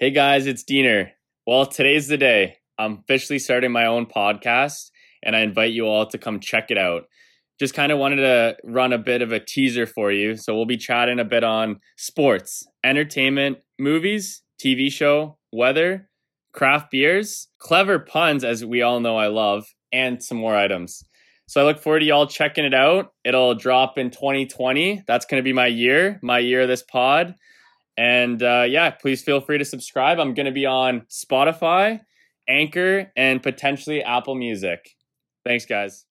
Hey guys, it's Diener. Well, today's the day. I'm officially starting my own podcast, and I invite you all to come check it out. Just kind of wanted to run a bit of a teaser for you. So, we'll be chatting a bit on sports, entertainment, movies, TV show, weather, craft beers, clever puns, as we all know I love, and some more items. So I look forward to y'all checking it out. It'll drop in 2020. That's going to be my year, my year of this pod. And uh, yeah, please feel free to subscribe. I'm going to be on Spotify, Anchor, and potentially Apple Music. Thanks, guys.